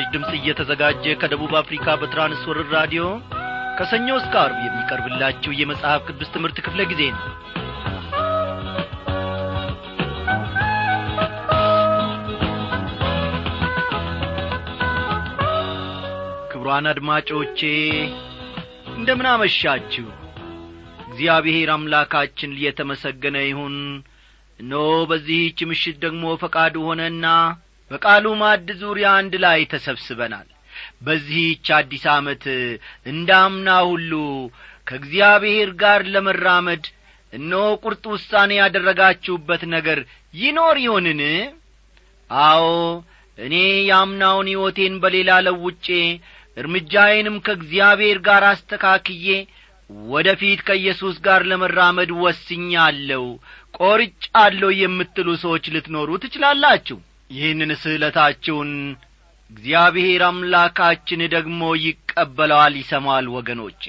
ይህ ምስራች ድምፅ እየተዘጋጀ ከደቡብ አፍሪካ በትራንስወርር ራዲዮ ከሰኞ እስከ አርብ የሚቀርብላችሁ የመጽሐፍ ቅዱስ ትምህርት ክፍለ ጊዜ ነው። ክቡራን አድማጮቼ እንደምን አመሻችሁ? እግዚአብሔር አምላካችን እየተመሰገነ ይሁን። እነሆ በዚህች ምሽት ደግሞ ፈቃዱ ሆነና በቃሉ ማዕድ ዙሪያ አንድ ላይ ተሰብስበናል። በዚህች አዲስ ዓመት እንዳምና ሁሉ ከእግዚአብሔር ጋር ለመራመድ እነሆ ቁርጥ ውሳኔ ያደረጋችሁበት ነገር ይኖር ይሆንን? አዎ እኔ የአምናውን ሕይወቴን በሌላ ለውጬ እርምጃዬንም ከእግዚአብሔር ጋር አስተካክዬ ወደ ፊት ከኢየሱስ ጋር ለመራመድ ወስኛለሁ። ቆርጫለሁ የምትሉ ሰዎች ልትኖሩ ትችላላችሁ ይህንን ስዕለታችሁን እግዚአብሔር አምላካችን ደግሞ ይቀበለዋል ይሰማል ወገኖቼ።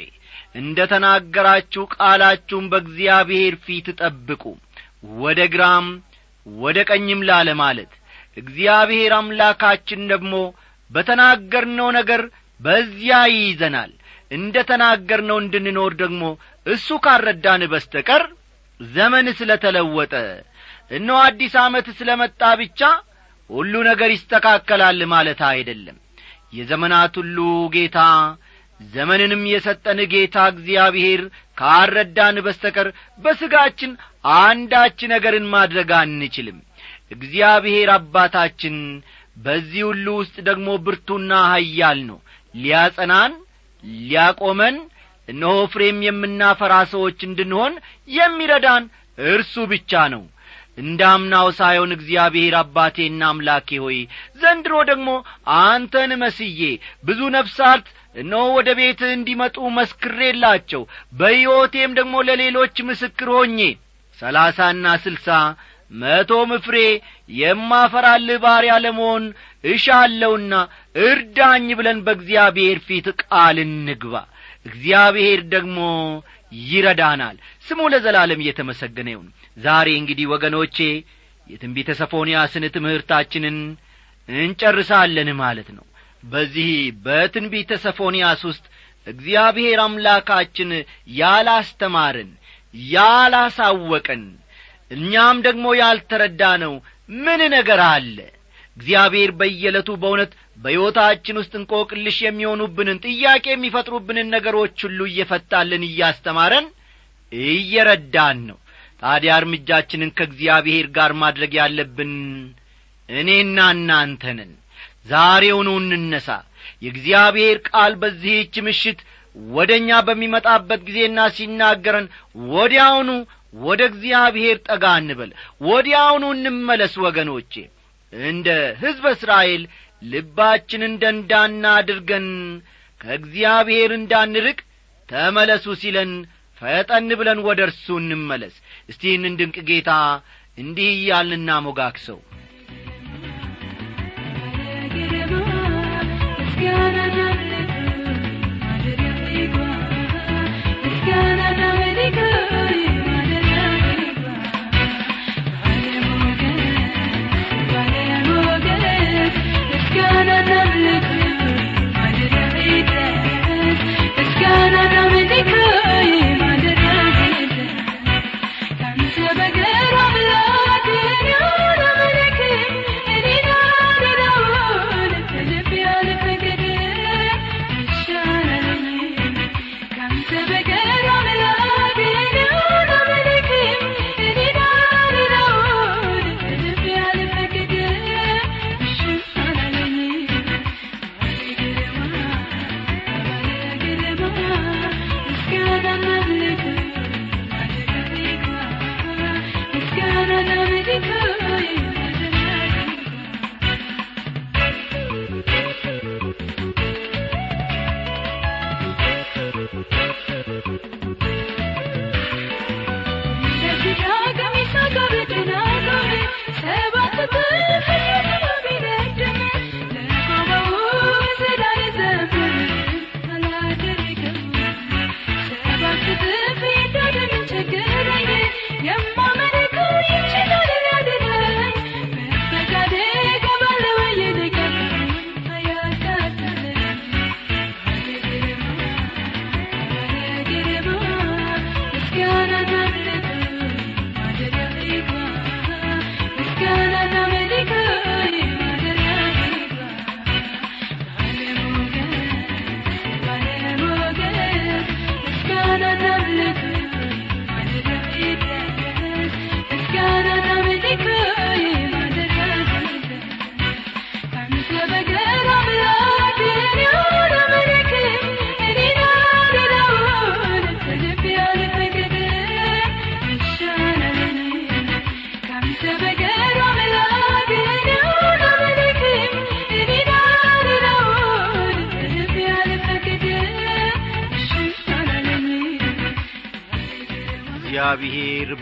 እንደ ተናገራችሁ ቃላችሁን በእግዚአብሔር ፊት ጠብቁ። ወደ ግራም ወደ ቀኝም ላለ ማለት እግዚአብሔር አምላካችን ደግሞ በተናገርነው ነገር በዚያ ይይዘናል። እንደ ተናገርነው እንድንኖር ደግሞ እሱ ካረዳን በስተቀር ዘመን ስለ ተለወጠ እነሆ አዲስ ዓመት ስለ መጣ ብቻ ሁሉ ነገር ይስተካከላል ማለት አይደለም። የዘመናት ሁሉ ጌታ ዘመንንም የሰጠን ጌታ እግዚአብሔር ካረዳን በስተቀር በሥጋችን አንዳች ነገርን ማድረግ አንችልም። እግዚአብሔር አባታችን በዚህ ሁሉ ውስጥ ደግሞ ብርቱና ኀያል ነው። ሊያጸናን ሊያቆመን እነሆ ፍሬም የምናፈራ ሰዎች እንድንሆን የሚረዳን እርሱ ብቻ ነው እንዳምናው ሳይሆን እግዚአብሔር አባቴና አምላኬ ሆይ ዘንድሮ ደግሞ አንተን መስዬ ብዙ ነፍሳት እነሆ ወደ ቤትህ እንዲመጡ መስክሬላቸው። በሕይወቴም ደግሞ ለሌሎች ምስክር ሆኜ ሰላሳና ስልሳ መቶም ፍሬ የማፈራልህ ባሪያ ለመሆን እሻለውና እርዳኝ ብለን በእግዚአብሔር ፊት ቃል እንግባ። እግዚአብሔር ደግሞ ይረዳናል ስሙ ለዘላለም እየተመሰገነ ይሁን። ዛሬ እንግዲህ ወገኖቼ የትንቢተ ሰፎንያስን ትምህርታችንን እንጨርሳለን ማለት ነው። በዚህ በትንቢተ ሰፎንያስ ውስጥ እግዚአብሔር አምላካችን ያላስተማርን ያላሳወቀን እኛም ደግሞ ያልተረዳ ነው ምን ነገር አለ? እግዚአብሔር በየዕለቱ በእውነት በሕይወታችን ውስጥ እንቆቅልሽ የሚሆኑብንን ጥያቄ የሚፈጥሩብንን ነገሮች ሁሉ እየፈታልን እያስተማረን እየረዳን ነው። ታዲያ እርምጃችንን ከእግዚአብሔር ጋር ማድረግ ያለብን እኔና እናንተንን ዛሬውኑ እንነሣ የእግዚአብሔር ቃል በዚህች ምሽት ወደ እኛ በሚመጣበት ጊዜና ሲናገረን ወዲያውኑ ወደ እግዚአብሔር ጠጋ እንበል። ወዲያውኑ እንመለስ ወገኖቼ። እንደ ሕዝበ እስራኤል ልባችንን ደንዳና አድርገን ከእግዚአብሔር እንዳንርቅ ተመለሱ ሲለን ፈጠን ብለን ወደ እርሱ እንመለስ። እስቲ ድንቅ ጌታ እንዲህ እያልን እናሞጋክሰው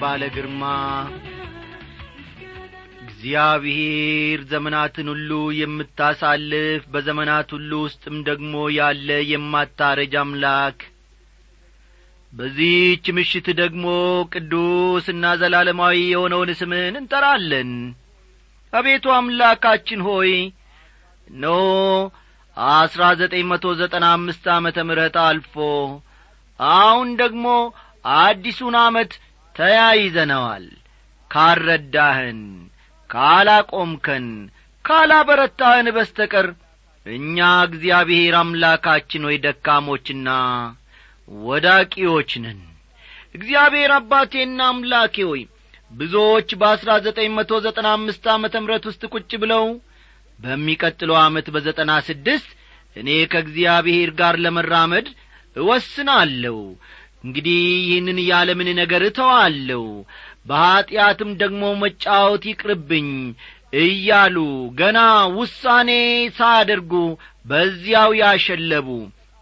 ባለ ግርማ። እግዚአብሔር ዘመናትን ሁሉ የምታሳልፍ በዘመናት ሁሉ ውስጥም ደግሞ ያለ የማታረጅ አምላክ። በዚህች ምሽት ደግሞ ቅዱስና ዘላለማዊ የሆነውን ስምህን እንጠራለን። አቤቱ አምላካችን ሆይ ኖ አስራ ዘጠኝ መቶ ዘጠና አምስት ዓመተ ምሕረት አልፎ አሁን ደግሞ አዲሱን ዓመት ተያይዘነዋል። ካረዳህን ካላቆምከን ካላበረታህን በስተቀር እኛ እግዚአብሔር አምላካችን ሆይ ደካሞችና ወዳቂዎች ነን። እግዚአብሔር አባቴና አምላኬ ሆይ ብዙዎች በአሥራ ዘጠኝ መቶ ዘጠና አምስት ዓመተ ምረት ውስጥ ቁጭ ብለው በሚቀጥለው ዓመት በዘጠና ስድስት እኔ ከእግዚአብሔር ጋር ለመራመድ እወስናለሁ እንግዲህ ይህንን ያለምን ነገር እተዋለሁ። በኀጢአትም ደግሞ መጫወት ይቅርብኝ እያሉ ገና ውሳኔ ሳያደርጉ በዚያው ያሸለቡ።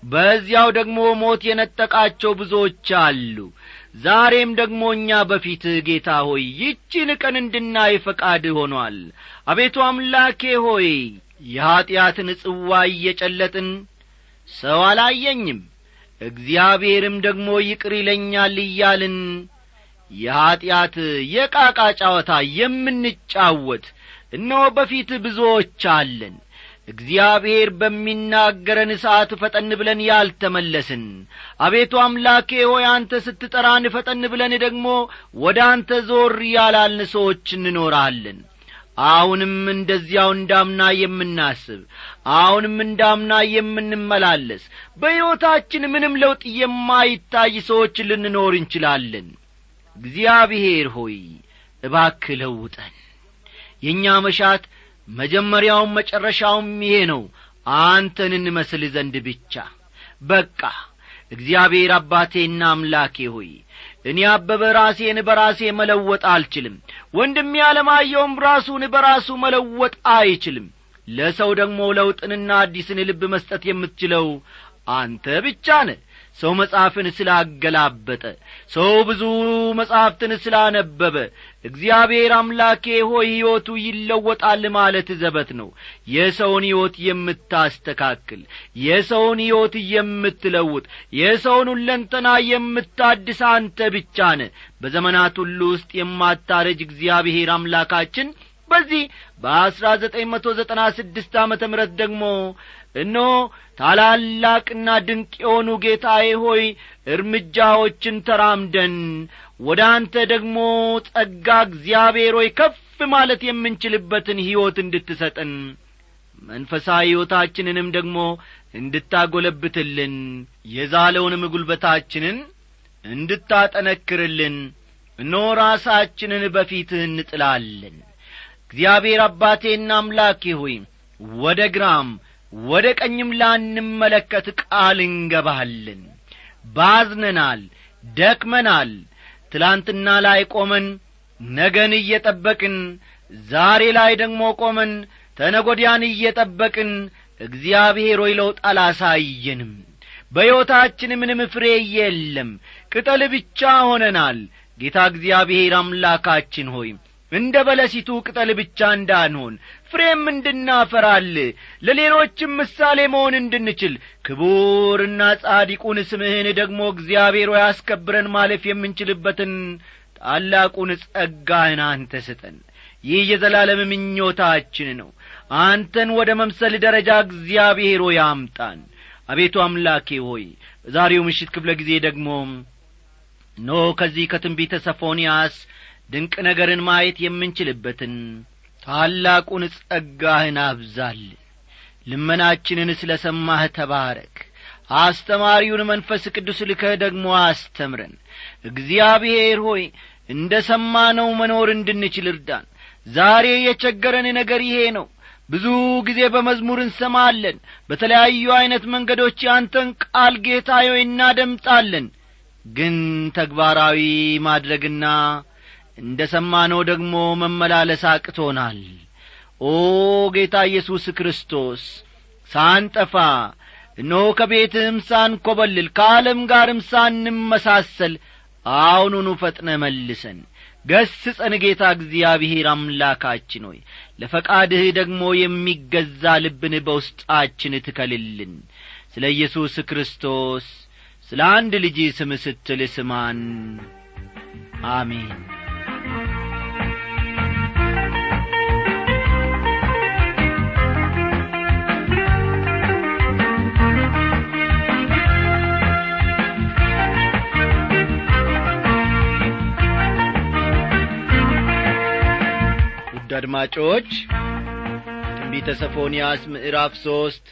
በዚያው ደግሞ ሞት የነጠቃቸው ብዙዎች አሉ። ዛሬም ደግሞ እኛ በፊት ጌታ ሆይ ይቺን ቀን እንድናይ ፈቃድ ሆኗል። አቤቱ አምላኬ ሆይ የኀጢአትን ጽዋ እየጨለጥን ሰው አላየኝም እግዚአብሔርም ደግሞ ይቅር ይለኛል እያልን የኀጢአት የቃቃ ጨዋታ የምንጫወት እነሆ በፊት ብዙዎች አለን። እግዚአብሔር በሚናገረን ሰዓት ፈጠን ብለን ያልተመለስን አቤቱ አምላኬ ሆይ አንተ ስትጠራን ፈጠን ብለን ደግሞ ወደ አንተ ዞር ያላልን ሰዎች እንኖራለን። አሁንም እንደዚያው እንዳምና የምናስብ አሁንም እንዳምና የምንመላለስ በሕይወታችን ምንም ለውጥ የማይታይ ሰዎች ልንኖር እንችላለን። እግዚአብሔር ሆይ እባክ ለውጠን። የእኛ መሻት መጀመሪያውም መጨረሻውም ይሄ ነው። አንተን እንመስል ዘንድ ብቻ። በቃ እግዚአብሔር አባቴና አምላኬ ሆይ እኔ አበበ ራሴን በራሴ መለወጥ አልችልም። ወንድሜ ያለማየውም ራሱን በራሱ መለወጥ አይችልም ለሰው ደግሞ ለውጥንና አዲስን ልብ መስጠት የምትችለው አንተ ብቻ ነህ። ሰው መጽሐፍን ስላገላበጠ ሰው ብዙ መጻሕፍትን ስላነበበ እግዚአብሔር አምላኬ ሆይ ሕይወቱ ይለወጣል ማለት ዘበት ነው። የሰውን ሕይወት የምታስተካክል የሰውን ሕይወት የምትለውጥ የሰውን ሁለንተና የምታድስ አንተ ብቻ ነ በዘመናት ሁሉ ውስጥ የማታረጅ እግዚአብሔር አምላካችን በዚህ በአሥራ ዘጠኝ መቶ ዘጠና ስድስት ዓመተ ምረት ደግሞ እኖ ታላላቅና ድንቅ የሆኑ ጌታዬ ሆይ እርምጃዎችን ተራምደን ወደ አንተ ደግሞ ጸጋ እግዚአብሔር ሆይ ከፍ ማለት የምንችልበትን ሕይወት እንድትሰጠን መንፈሳዊ ሕይወታችንንም ደግሞ እንድታጐለብትልን የዛለውንም ጉልበታችንን እንድታጠነክርልን እኖ ራሳችንን በፊትህ እንጥላለን እግዚአብሔር አባቴና አምላኬ ሆይ ወደ ግራም ወደ ቀኝም ላንመለከት ቃል እንገባለን ባዝነናል ደክመናል ትላንትና ላይ ቆመን ነገን እየጠበቅን ዛሬ ላይ ደግሞ ቆመን ተነጐዲያን እየጠበቅን እግዚአብሔር ሆይ ለውጥ አላሳየንም። በሕይወታችን ምንም ፍሬ የለም። ቅጠል ብቻ ሆነናል። ጌታ እግዚአብሔር አምላካችን ሆይ እንደ በለሲቱ ቅጠል ብቻ እንዳንሆን ፍሬም እንድናፈራል ለሌሎችም ምሳሌ መሆን እንድንችል ክቡርና ጻዲቁን ስምህን ደግሞ እግዚአብሔር ሆይ አስከብረን ማለፍ የምንችልበትን ታላቁን ጸጋህን አንተ ስጠን። ይህ የዘላለም ምኞታችን ነው። አንተን ወደ መምሰል ደረጃ እግዚአብሔር ሆይ አምጣን። አቤቱ አምላኬ ሆይ በዛሬው ምሽት ክፍለ ጊዜ ደግሞ ኖ ከዚህ ከትንቢተ ሰፎንያስ ድንቅ ነገርን ማየት የምንችልበትን ታላቁን ጸጋህን አብዛልን ልመናችንን ስለ ሰማህ ተባረክ። አስተማሪውን መንፈስ ቅዱስ ልከህ ደግሞ አስተምረን። እግዚአብሔር ሆይ እንደ ሰማነው መኖር እንድንችል እርዳን። ዛሬ የቸገረን ነገር ይሄ ነው። ብዙ ጊዜ በመዝሙር እንሰማለን። በተለያዩ ዐይነት መንገዶች ያንተን ቃል ጌታ ሆይ እናደምጣለን። ግን ተግባራዊ ማድረግና እንደ ሰማነው ደግሞ መመላለስ አቅቶናል። ኦ ጌታ ኢየሱስ ክርስቶስ ሳንጠፋ እነሆ ከቤትህም ሳንኰበልል ከዓለም ጋርም ሳንመሳሰል አሁኑኑ ፈጥነ መልሰን። ገስጸን ጌታ እግዚአብሔር አምላካችን ሆይ ለፈቃድህ ደግሞ የሚገዛ ልብን በውስጣችን ትከልልን። ስለ ኢየሱስ ክርስቶስ ስለ አንድ ልጅ ስም ስትል ስማን። አሜን አድማጮች ትንቢተ ሰፎንያስ ምዕራፍ ሦስት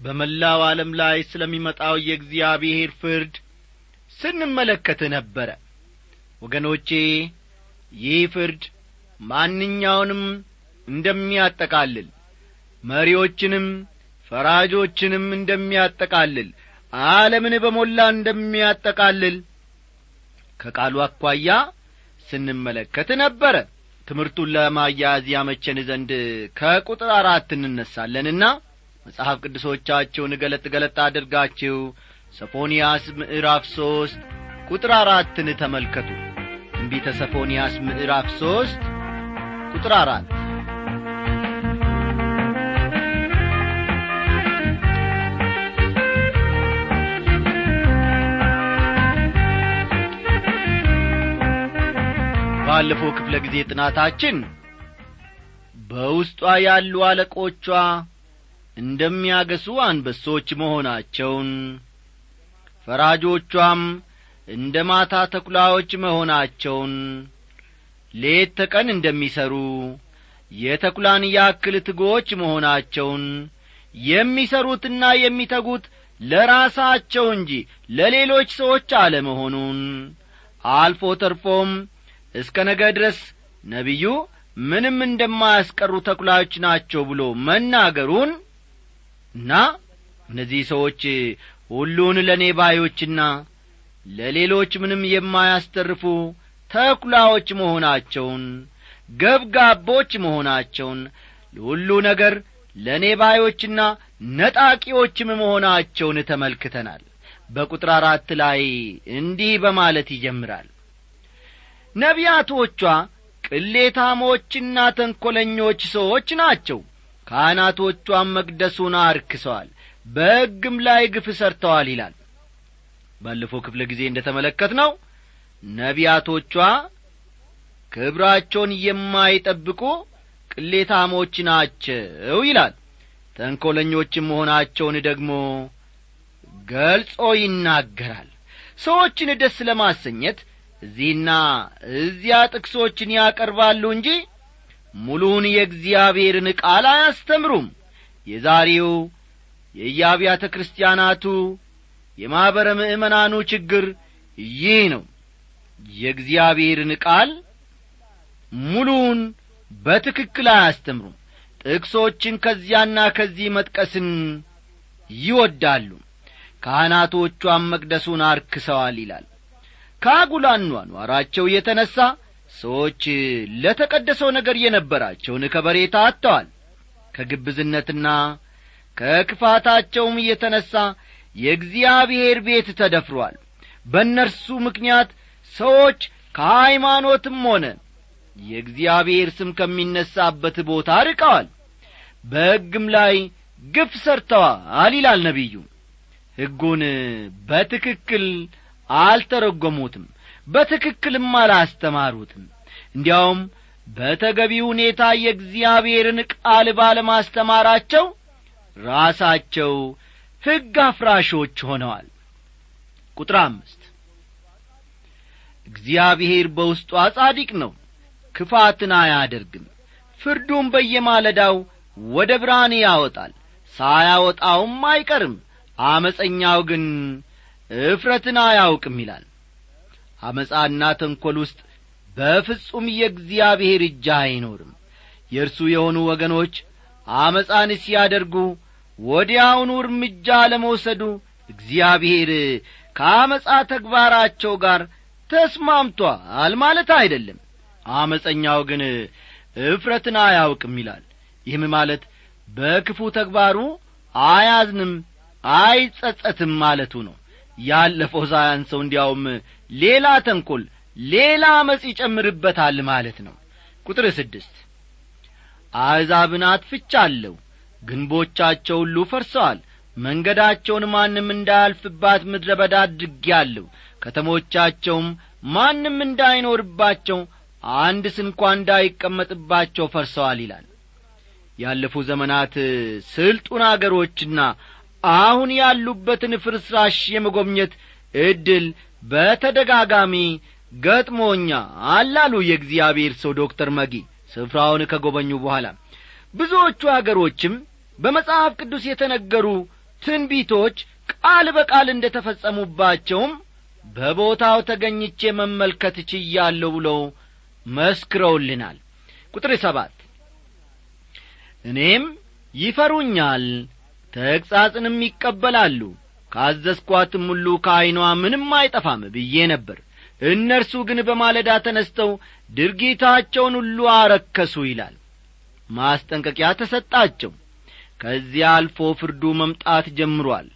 በመላው ዓለም ላይ ስለሚመጣው የእግዚአብሔር ፍርድ ስንመለከት ነበረ። ወገኖቼ ይህ ፍርድ ማንኛውንም እንደሚያጠቃልል መሪዎችንም ፈራጆችንም እንደሚያጠቃልል ዓለምን በሞላ እንደሚያጠቃልል ከቃሉ አኳያ ስንመለከት ነበረ ትምህርቱን ለማያያዝ ያመቸን ዘንድ ከቁጥር አራት እንነሳለንና መጽሐፍ ቅዱሶቻችሁን ገለጥ ገለጥ አድርጋችሁ ሰፎንያስ ምዕራፍ ሦስት ቁጥር አራትን ተመልከቱ። ትንቢተ ሰፎንያስ ምዕራፍ ሦስት ቁጥር አራት ባለፈው ክፍለ ጊዜ ጥናታችን በውስጧ ያሉ አለቆቿ እንደሚያገሱ አንበሶች መሆናቸውን ፈራጆቿም እንደ ማታ ተኩላዎች መሆናቸውን ሌት ተቀን እንደሚሠሩ የተኩላን ያክል ትጎች መሆናቸውን የሚሠሩትና የሚተጉት ለራሳቸው እንጂ ለሌሎች ሰዎች አለመሆኑን አልፎ ተርፎም እስከ ነገ ድረስ ነቢዩ ምንም እንደማያስቀሩ ተኩላዎች ናቸው ብሎ መናገሩን እና እነዚህ ሰዎች ሁሉን ለእኔ ባዮችና ለሌሎች ምንም የማያስተርፉ ተኩላዎች መሆናቸውን ገብጋቦች መሆናቸውን ሁሉ ነገር ለእኔ ባዮችና ነጣቂዎችም መሆናቸውን ተመልክተናል። በቁጥር አራት ላይ እንዲህ በማለት ይጀምራል ነቢያቶቿ ቅሌታሞችና ተንኰለኞች ሰዎች ናቸው። ካህናቶቿም መቅደሱን አርክሰዋል በሕግም ላይ ግፍ ሰርተዋል ይላል። ባለፈው ክፍለ ጊዜ እንደ ተመለከት ነው ነቢያቶቿ ክብራቸውን የማይጠብቁ ቅሌታሞች ናቸው ይላል። ተንኰለኞችም መሆናቸውን ደግሞ ገልጾ ይናገራል። ሰዎችን ደስ ለማሰኘት እዚህና እዚያ ጥቅሶችን ያቀርባሉ እንጂ ሙሉውን የእግዚአብሔርን ቃል አያስተምሩም። የዛሬው የየአብያተ ክርስቲያናቱ የማኅበረ ምእመናኑ ችግር ይህ ነው። የእግዚአብሔርን ቃል ሙሉውን በትክክል አያስተምሩም። ጥቅሶችን ከዚያና ከዚህ መጥቀስን ይወዳሉ። ካህናቶቿም መቅደሱን አርክሰዋል ይላል ከአጉላኗኗራቸው የተነሣ ሰዎች ለተቀደሰው ነገር የነበራቸውን ከበሬታ አጥተዋል። ከግብዝነትና ከክፋታቸውም የተነሣ የእግዚአብሔር ቤት ተደፍሯል። በእነርሱ ምክንያት ሰዎች ከሃይማኖትም ሆነ የእግዚአብሔር ስም ከሚነሳበት ቦታ ርቀዋል። በሕግም ላይ ግፍ ሰርተዋል ይላል ነቢዩ። ሕጉን በትክክል አልተረጐሙትም በትክክልም አላስተማሩትም። እንዲያውም በተገቢ ሁኔታ የእግዚአብሔርን ቃል ባለማስተማራቸው ራሳቸው ሕግ አፍራሾች ሆነዋል። ቁጥር አምስት እግዚአብሔር በውስጧ ጻዲቅ ነው ክፋትን አያደርግም። ፍርዱም በየማለዳው ወደ ብርሃን ያወጣል ሳያወጣውም አይቀርም አመፀኛው ግን እፍረትን አያውቅም ይላል። አመፃና ተንኰል ውስጥ በፍጹም የእግዚአብሔር እጅ አይኖርም። የእርሱ የሆኑ ወገኖች አመፃን ሲያደርጉ ወዲያውኑ እርምጃ ለመውሰዱ እግዚአብሔር ከአመፃ ተግባራቸው ጋር ተስማምቶአል ማለት አይደለም። አመፀኛው ግን እፍረትን አያውቅም ይላል። ይህም ማለት በክፉ ተግባሩ አያዝንም አይጸጸትም ማለቱ ነው ያለፈው ሳያንሰው እንዲያውም ሌላ ተንኰል ሌላ አመፅ ይጨምርበታል ማለት ነው። ቁጥር ስድስት አሕዛብን አጥፍቻለሁ ግንቦቻቸው ሁሉ ፈርሰዋል መንገዳቸውን ማንም እንዳያልፍባት ምድረ በዳ አድርጌአለሁ ከተሞቻቸውም ማንም እንዳይኖርባቸው አንድ ስንኳ እንዳይቀመጥባቸው ፈርሰዋል ይላል። ያለፉ ዘመናት ስልጡን አገሮችና አሁን ያሉበትን ፍርስራሽ የመጎብኘት ዕድል በተደጋጋሚ ገጥሞኛ አላሉ የእግዚአብሔር ሰው ዶክተር መጊ። ስፍራውን ከጐበኙ በኋላ ብዙዎቹ አገሮችም በመጽሐፍ ቅዱስ የተነገሩ ትንቢቶች ቃል በቃል እንደ ተፈጸሙባቸውም በቦታው ተገኝቼ መመልከት ችያለሁ ብለው መስክረውልናል። ቁጥር ሰባት እኔም ይፈሩኛል ተግሣጽንም ይቀበላሉ። ካዘዝኳትም ሁሉ ከዐይኗ ምንም አይጠፋም ብዬ ነበር። እነርሱ ግን በማለዳ ተነስተው ድርጊታቸውን ሁሉ አረከሱ ይላል። ማስጠንቀቂያ ተሰጣቸው። ከዚያ አልፎ ፍርዱ መምጣት ጀምሮአል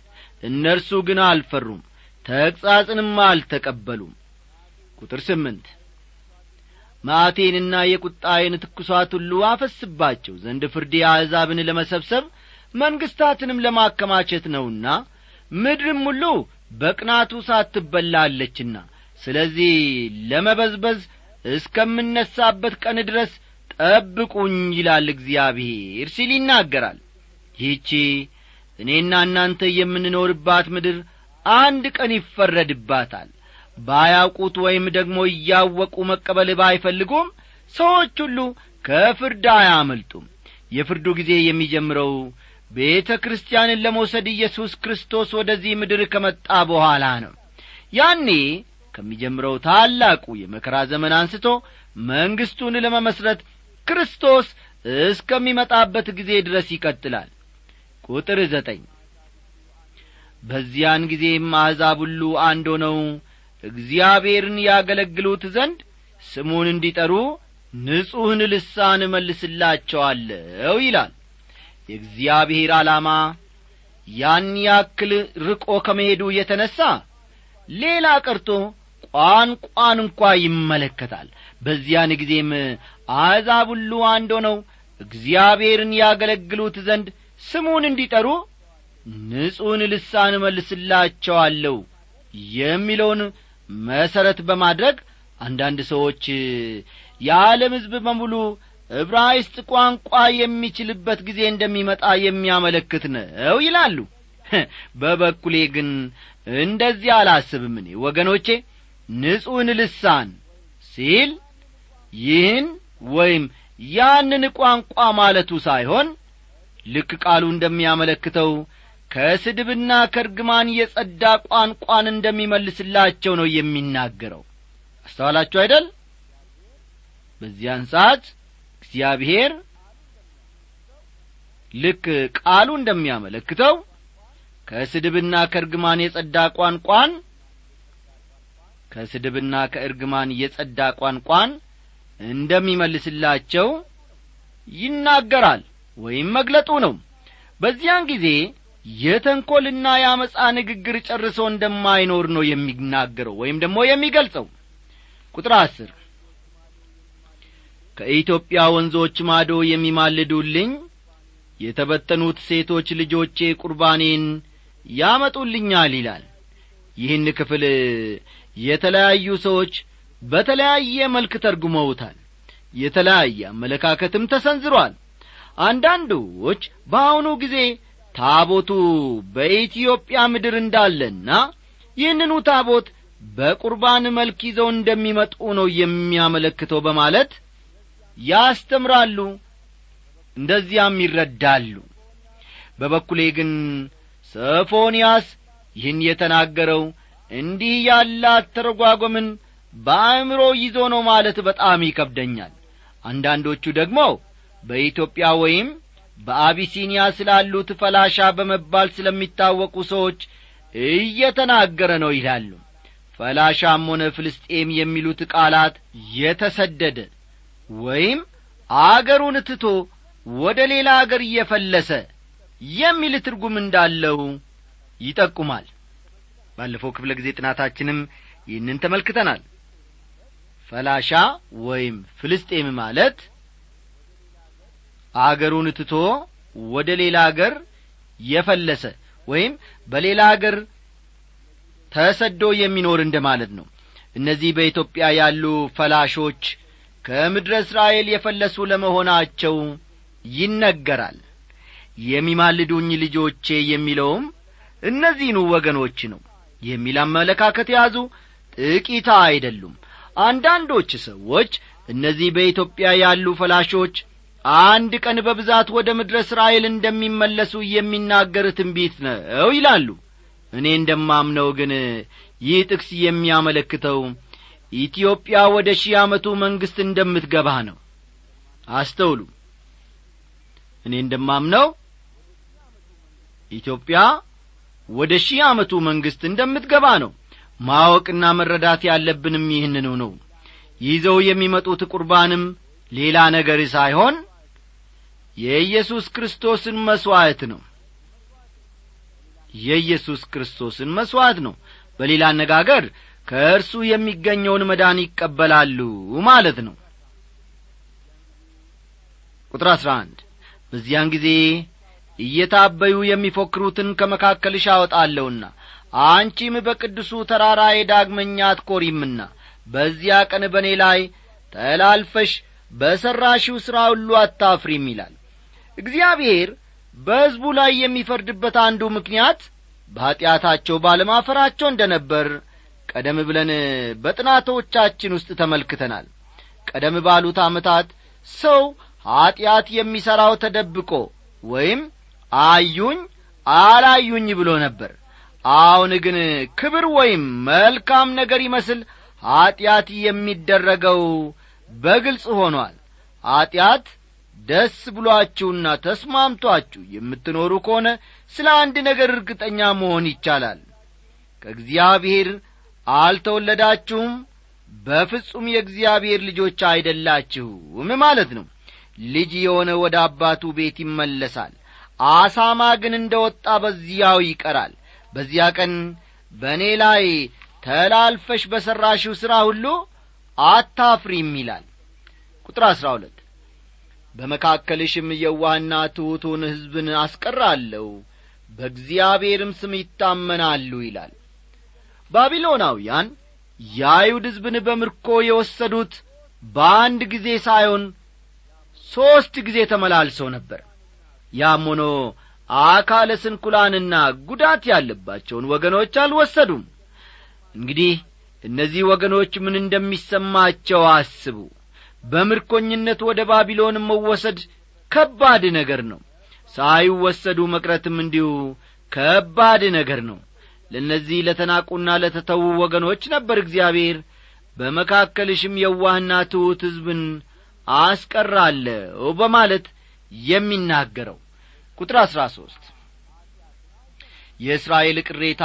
እነርሱ ግን አልፈሩም ተግሣጽንም አልተቀበሉም። ቁጥር ስምንት ማቴንና የቁጣዬን ትኩሳት ሁሉ አፈስባቸው ዘንድ ፍርዴ አሕዛብን ለመሰብሰብ መንግሥታትንም ለማከማቸት ነውና ምድርም ሁሉ በቅናቱ ሳትበላለችና ስለዚህ ለመበዝበዝ እስከምነሳበት ቀን ድረስ ጠብቁኝ ይላል እግዚአብሔር ሲል ይናገራል። ይህቺ እኔና እናንተ የምንኖርባት ምድር አንድ ቀን ይፈረድባታል። ባያውቁት ወይም ደግሞ እያወቁ መቀበል ባይፈልጉም ሰዎች ሁሉ ከፍርድ አያመልጡም። የፍርዱ ጊዜ የሚጀምረው ቤተ ክርስቲያንን ለመውሰድ ኢየሱስ ክርስቶስ ወደዚህ ምድር ከመጣ በኋላ ነው። ያኔ ከሚጀምረው ታላቁ የመከራ ዘመን አንስቶ መንግሥቱን ለመመስረት ክርስቶስ እስከሚመጣበት ጊዜ ድረስ ይቀጥላል። ቁጥር ዘጠኝ በዚያን ጊዜም አሕዛብ ሁሉ አንድ ሆነው እግዚአብሔርን ያገለግሉት ዘንድ ስሙን እንዲጠሩ ንጹሕን ልሳን እመልስላቸዋለሁ ይላል የእግዚአብሔር ዓላማ ያን ያክል ርቆ ከመሄዱ የተነሣ ሌላ ቀርቶ ቋንቋን እንኳ ይመለከታል። በዚያን ጊዜም አሕዛብ ሁሉ አንድ ሆነው እግዚአብሔርን ያገለግሉት ዘንድ ስሙን እንዲጠሩ ንጹሕን ልሳን እመልስላቸዋለሁ የሚለውን መሠረት በማድረግ አንዳንድ ሰዎች የዓለም ሕዝብ በሙሉ ዕብራይስጥ ቋንቋ የሚችልበት ጊዜ እንደሚመጣ የሚያመለክት ነው ይላሉ። በበኩሌ ግን እንደዚህ አላስብም እኔ ወገኖቼ። ንጹሕን ልሳን ሲል ይህን ወይም ያንን ቋንቋ ማለቱ ሳይሆን ልክ ቃሉ እንደሚያመለክተው ከስድብና ከርግማን የጸዳ ቋንቋን እንደሚመልስላቸው ነው የሚናገረው። አስተዋላችሁ አይደል? በዚያን ሰዓት እግዚአብሔር ልክ ቃሉ እንደሚያመለክተው ከስድብና ከእርግማን የጸዳ ቋንቋን ከስድብና ከእርግማን የጸዳ ቋንቋን እንደሚመልስላቸው ይናገራል ወይም መግለጡ ነው። በዚያን ጊዜ የተንኰልና የአመፃ ንግግር ጨርሶ እንደማይኖር ነው የሚናገረው ወይም ደግሞ የሚገልጸው። ቁጥር አስር ከኢትዮጵያ ወንዞች ማዶ የሚማልዱልኝ የተበተኑት ሴቶች ልጆቼ ቁርባኔን ያመጡልኛል ይላል። ይህን ክፍል የተለያዩ ሰዎች በተለያየ መልክ ተርጉመውታል። የተለያየ አመለካከትም ተሰንዝሯል። አንዳንዶች በአሁኑ ጊዜ ታቦቱ በኢትዮጵያ ምድር እንዳለና ይህንኑ ታቦት በቁርባን መልክ ይዘው እንደሚመጡ ነው የሚያመለክተው በማለት ያስተምራሉ እንደዚያም ይረዳሉ። በበኩሌ ግን ሰፎንያስ ይህን የተናገረው እንዲህ ያለ አተረጓጐምን በአእምሮ ይዞ ነው ማለት በጣም ይከብደኛል። አንዳንዶቹ ደግሞ በኢትዮጵያ ወይም በአቢሲኒያ ስላሉት ፈላሻ በመባል ስለሚታወቁ ሰዎች እየተናገረ ነው ይላሉ። ፈላሻም ሆነ ፍልስጤም የሚሉት ቃላት የተሰደደ ወይም አገሩን ትቶ ወደ ሌላ አገር እየፈለሰ የሚል ትርጉም እንዳለው ይጠቁማል። ባለፈው ክፍለ ጊዜ ጥናታችንም ይህንን ተመልክተናል። ፈላሻ ወይም ፍልስጤም ማለት አገሩን ትቶ ወደ ሌላ አገር የፈለሰ ወይም በሌላ አገር ተሰዶ የሚኖር እንደ ማለት ነው። እነዚህ በኢትዮጵያ ያሉ ፈላሾች ከምድረ እስራኤል የፈለሱ ለመሆናቸው ይነገራል። የሚማልዱኝ ልጆቼ የሚለውም እነዚህኑ ወገኖች ነው። የሚል አመለካከት የያዙ ጥቂታ አይደሉም። አንዳንዶች ሰዎች እነዚህ በኢትዮጵያ ያሉ ፈላሾች አንድ ቀን በብዛት ወደ ምድረ እስራኤል እንደሚመለሱ የሚናገር ትንቢት ነው ይላሉ። እኔ እንደማምነው ግን ይህ ጥቅስ የሚያመለክተው ኢትዮጵያ ወደ ሺህ ዓመቱ መንግሥት እንደምትገባ ነው። አስተውሉ። እኔ እንደማምነው ኢትዮጵያ ወደ ሺህ ዓመቱ መንግሥት እንደምትገባ ነው። ማወቅና መረዳት ያለብንም ይህንኑ ነው። ይዘው የሚመጡት ቁርባንም ሌላ ነገር ሳይሆን የኢየሱስ ክርስቶስን መሥዋዕት ነው። የኢየሱስ ክርስቶስን መሥዋዕት ነው። በሌላ አነጋገር ከእርሱ የሚገኘውን መዳን ይቀበላሉ ማለት ነው። ቁጥር አሥራ አንድ በዚያን ጊዜ እየታበዩ የሚፎክሩትን ከመካከልሽ አወጣለሁና አንቺም በቅዱሱ ተራራዬ ዳግመኛ አትኰሪምና በዚያ ቀን በእኔ ላይ ተላልፈሽ በሠራሽው ሥራ ሁሉ አታፍሪም ይላል። እግዚአብሔር በሕዝቡ ላይ የሚፈርድበት አንዱ ምክንያት በኀጢአታቸው ባለማፈራቸው እንደ ነበር ቀደም ብለን በጥናቶቻችን ውስጥ ተመልክተናል። ቀደም ባሉት ዓመታት ሰው ኀጢአት የሚሠራው ተደብቆ ወይም አዩኝ አላዩኝ ብሎ ነበር። አሁን ግን ክብር ወይም መልካም ነገር ይመስል ኀጢአት የሚደረገው በግልጽ ሆኗል። ኀጢአት ደስ ብሎአችሁና ተስማምቶአችሁ የምትኖሩ ከሆነ ስለ አንድ ነገር እርግጠኛ መሆን ይቻላል። ከእግዚአብሔር አልተወለዳችሁም በፍጹም የእግዚአብሔር ልጆች አይደላችሁም ማለት ነው። ልጅ የሆነ ወደ አባቱ ቤት ይመለሳል። አሳማ ግን እንደ ወጣ በዚያው ይቀራል። በዚያ ቀን በእኔ ላይ ተላልፈሽ በሠራሽው ሥራ ሁሉ አታፍሪም ይላል። ቁጥር አሥራ ሁለት በመካከልሽም የዋህና ትሑቱን ሕዝብን አስቀራለሁ በእግዚአብሔርም ስም ይታመናሉ ይላል ባቢሎናውያን የአይሁድ ሕዝብን በምርኮ የወሰዱት በአንድ ጊዜ ሳይሆን ሦስት ጊዜ ተመላልሰው ነበር። ያም ሆኖ አካለ ስንኩላንና ጉዳት ያለባቸውን ወገኖች አልወሰዱም። እንግዲህ እነዚህ ወገኖች ምን እንደሚሰማቸው አስቡ። በምርኮኝነት ወደ ባቢሎን መወሰድ ከባድ ነገር ነው። ሳይወሰዱ መቅረትም እንዲሁ ከባድ ነገር ነው ለእነዚህ ለተናቁና ለተተዉ ወገኖች ነበር እግዚአብሔር። በመካከልሽም የዋህና ትሑት ሕዝብን አስቀራለሁ በማለት የሚናገረው። ቁጥር አሥራ ሦስት የእስራኤል ቅሬታ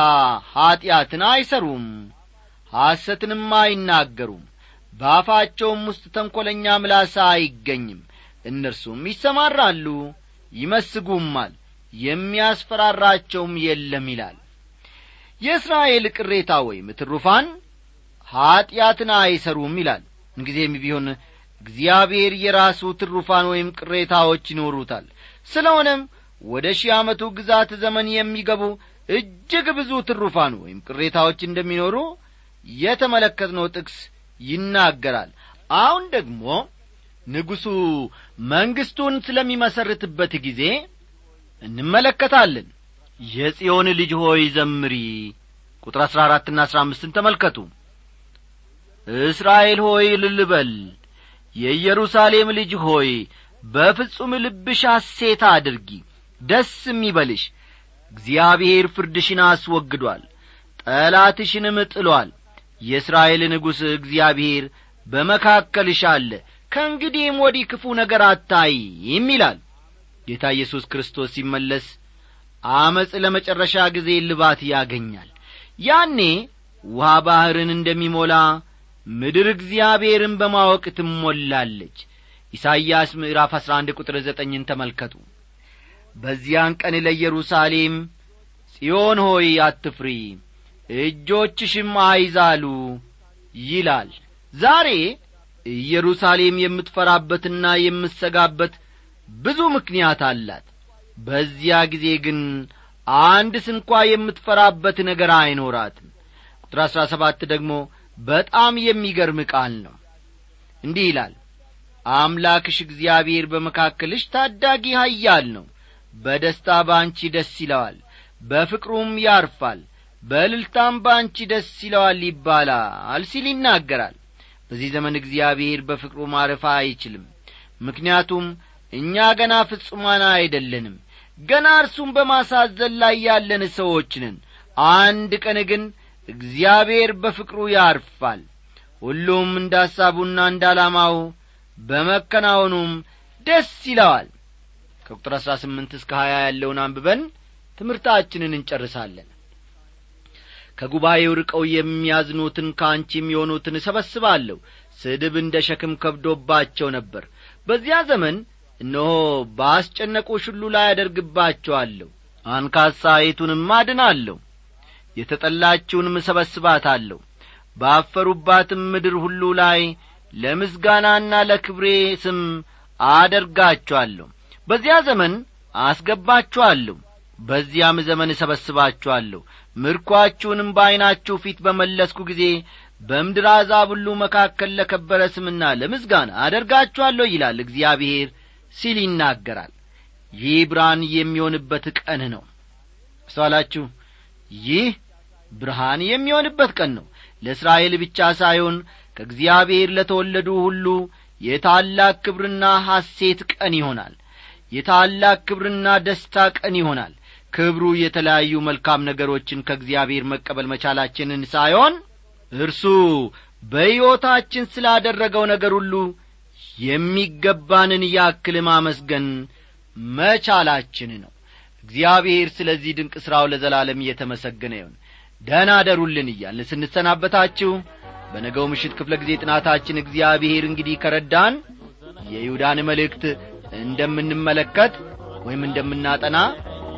ኀጢአትን አይሰሩም ሐሰትንም አይናገሩም በአፋቸውም ውስጥ ተንኰለኛ ምላሳ አይገኝም። እነርሱም ይሰማራሉ ይመስጉማል የሚያስፈራራቸውም የለም ይላል የእስራኤል ቅሬታ ወይም ትሩፋን ኀጢአትን አይሰሩም ይላል። እንጊዜም ቢሆን እግዚአብሔር የራሱ ትሩፋን ወይም ቅሬታዎች ይኖሩታል። ስለሆነም ወደ ሺህ ዓመቱ ግዛት ዘመን የሚገቡ እጅግ ብዙ ትሩፋን ወይም ቅሬታዎች እንደሚኖሩ የተመለከትነው ጥቅስ ይናገራል። አሁን ደግሞ ንጉሡ መንግሥቱን ስለሚመሰርትበት ጊዜ እንመለከታለን የጽዮን ልጅ ሆይ ዘምሪ። ቁጥር አሥራ አራትና አሥራ አምስትን ተመልከቱ። እስራኤል ሆይ ልልበል የኢየሩሳሌም ልጅ ሆይ በፍጹም ልብሽ ሐሴት አድርጊ ደስም ይበልሽ። እግዚአብሔር ፍርድሽን አስወግዷል ጠላትሽንም ጥሏል። የእስራኤል ንጉሥ እግዚአብሔር በመካከልሽ አለ ከእንግዲህም ወዲህ ክፉ ነገር አታይም ይላል። ጌታ ኢየሱስ ክርስቶስ ሲመለስ አመፅ ለመጨረሻ ጊዜ ልባት ያገኛል። ያኔ ውሃ ባሕርን እንደሚሞላ ምድር እግዚአብሔርን በማወቅ ትሞላለች። ኢሳይያስ ምዕራፍ አሥራ አንድ ቁጥር ዘጠኝን ተመልከቱ። በዚያን ቀን ለኢየሩሳሌም ጽዮን ሆይ አትፍሪ እጆችሽም አይዛሉ ይላል። ዛሬ ኢየሩሳሌም የምትፈራበትና የምትሰጋበት ብዙ ምክንያት አላት በዚያ ጊዜ ግን አንድ ስንኳ የምትፈራበት ነገር አይኖራትም። ቁጥር አሥራ ሰባት ደግሞ በጣም የሚገርም ቃል ነው። እንዲህ ይላል አምላክሽ እግዚአብሔር በመካከልሽ ታዳጊ ኀያል ነው። በደስታ በአንቺ ደስ ይለዋል በፍቅሩም ያርፋል በእልልታም በአንቺ ደስ ይለዋል ይባላል ሲል ይናገራል። በዚህ ዘመን እግዚአብሔር በፍቅሩ ማረፍ አይችልም ምክንያቱም እኛ ገና ፍጹማን አይደለንም ገና እርሱን በማሳዘን ላይ ያለን ሰዎች ነን። አንድ ቀን ግን እግዚአብሔር በፍቅሩ ያርፋል። ሁሉም እንደ ሐሳቡና እንደ ዓላማው በመከናወኑም ደስ ይለዋል። ከቁጥር አሥራ ስምንት እስከ ሀያ ያለውን አንብበን ትምህርታችንን እንጨርሳለን። ከጉባኤው ርቀው የሚያዝኑትን ከአንቺ የሚሆኑትን እሰበስባለሁ። ስድብ እንደ ሸክም ከብዶባቸው ነበር። በዚያ ዘመን እነሆ በአስጨነቁሽ ሁሉ ላይ አደርግባቸዋለሁ አንካሳይቱንም አድናለሁ የተጠላችውንም እሰበስባታለሁ ባፈሩባትም ምድር ሁሉ ላይ ለምስጋናና ለክብሬ ስም አደርጋችኋለሁ በዚያ ዘመን አስገባችኋለሁ በዚያም ዘመን እሰበስባችኋለሁ። ምርኳችሁንም በዐይናችሁ ፊት በመለስኩ ጊዜ በምድር አሕዛብ ሁሉ መካከል ለከበረ ስምና ለምስጋና አደርጋችኋለሁ ይላል እግዚአብሔር ሲል ይናገራል። ይህ ብርሃን የሚሆንበት ቀን ነው። እስተዋላችሁ ይህ ብርሃን የሚሆንበት ቀን ነው። ለእስራኤል ብቻ ሳይሆን ከእግዚአብሔር ለተወለዱ ሁሉ የታላቅ ክብርና ሐሴት ቀን ይሆናል። የታላቅ ክብርና ደስታ ቀን ይሆናል። ክብሩ የተለያዩ መልካም ነገሮችን ከእግዚአብሔር መቀበል መቻላችንን ሳይሆን እርሱ በሕይወታችን ስላደረገው ነገር ሁሉ የሚገባንን ያክል ማመስገን መቻላችን ነው። እግዚአብሔር ስለዚህ ድንቅ ሥራው ለዘላለም እየተመሰገነ ይሁን። ደህና አደሩልን እያልን ስንሰናበታችሁ በነገው ምሽት ክፍለ ጊዜ ጥናታችን እግዚአብሔር እንግዲህ ከረዳን የይሁዳን መልእክት እንደምንመለከት ወይም እንደምናጠና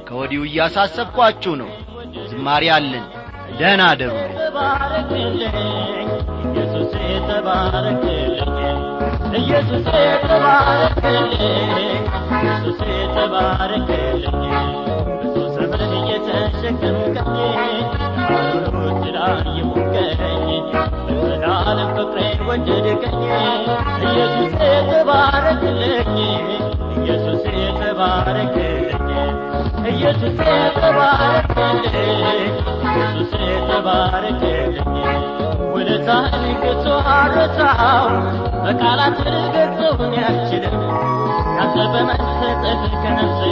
ከወዲሁ እያሳሰብኳችሁ ነው። ዝማሪ አለን። ደህና አደሩልን ኢየሱስ ተባረክልኝ ኢየሱስ ተባረክልኝ ኢየሱስ ተባረክልኝ ብዙ ዘመን እየተሸከምከኝ ላይ የሞቀኝ በዘላለም ፍቅሬ ወደድከኝ። ኢየሱስ ተባረክልኝ ኢየሱስ ተባረክልኝ ኢየሱስ ተባረክልኝ ኢየሱስ ተባረክልኝ ውለታህን ገጾ አረሳው በቃላት ልገልጸውን ያልችልም። ያንተ በመሰጠት ከነፍሴ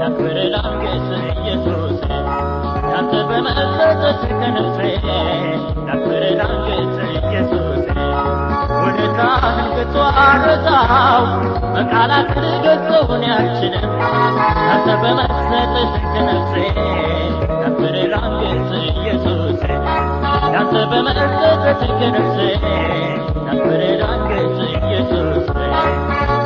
ላክብር ላንገስ ኢየሱስ። ያንተ በመሰጠት ከነፍሴ ላክብር ላንገስ ኢየሱስ። ውለታህን ገጾ አረሳው በቃላት ልገልጸውን ያልችልም። ያንተ በመሰጠት ከነፍሴ ላክብር ላንገስ ኢየሱስ። ያንተ በመሰጠት ከነፍሴ That's it same, it's a mistake.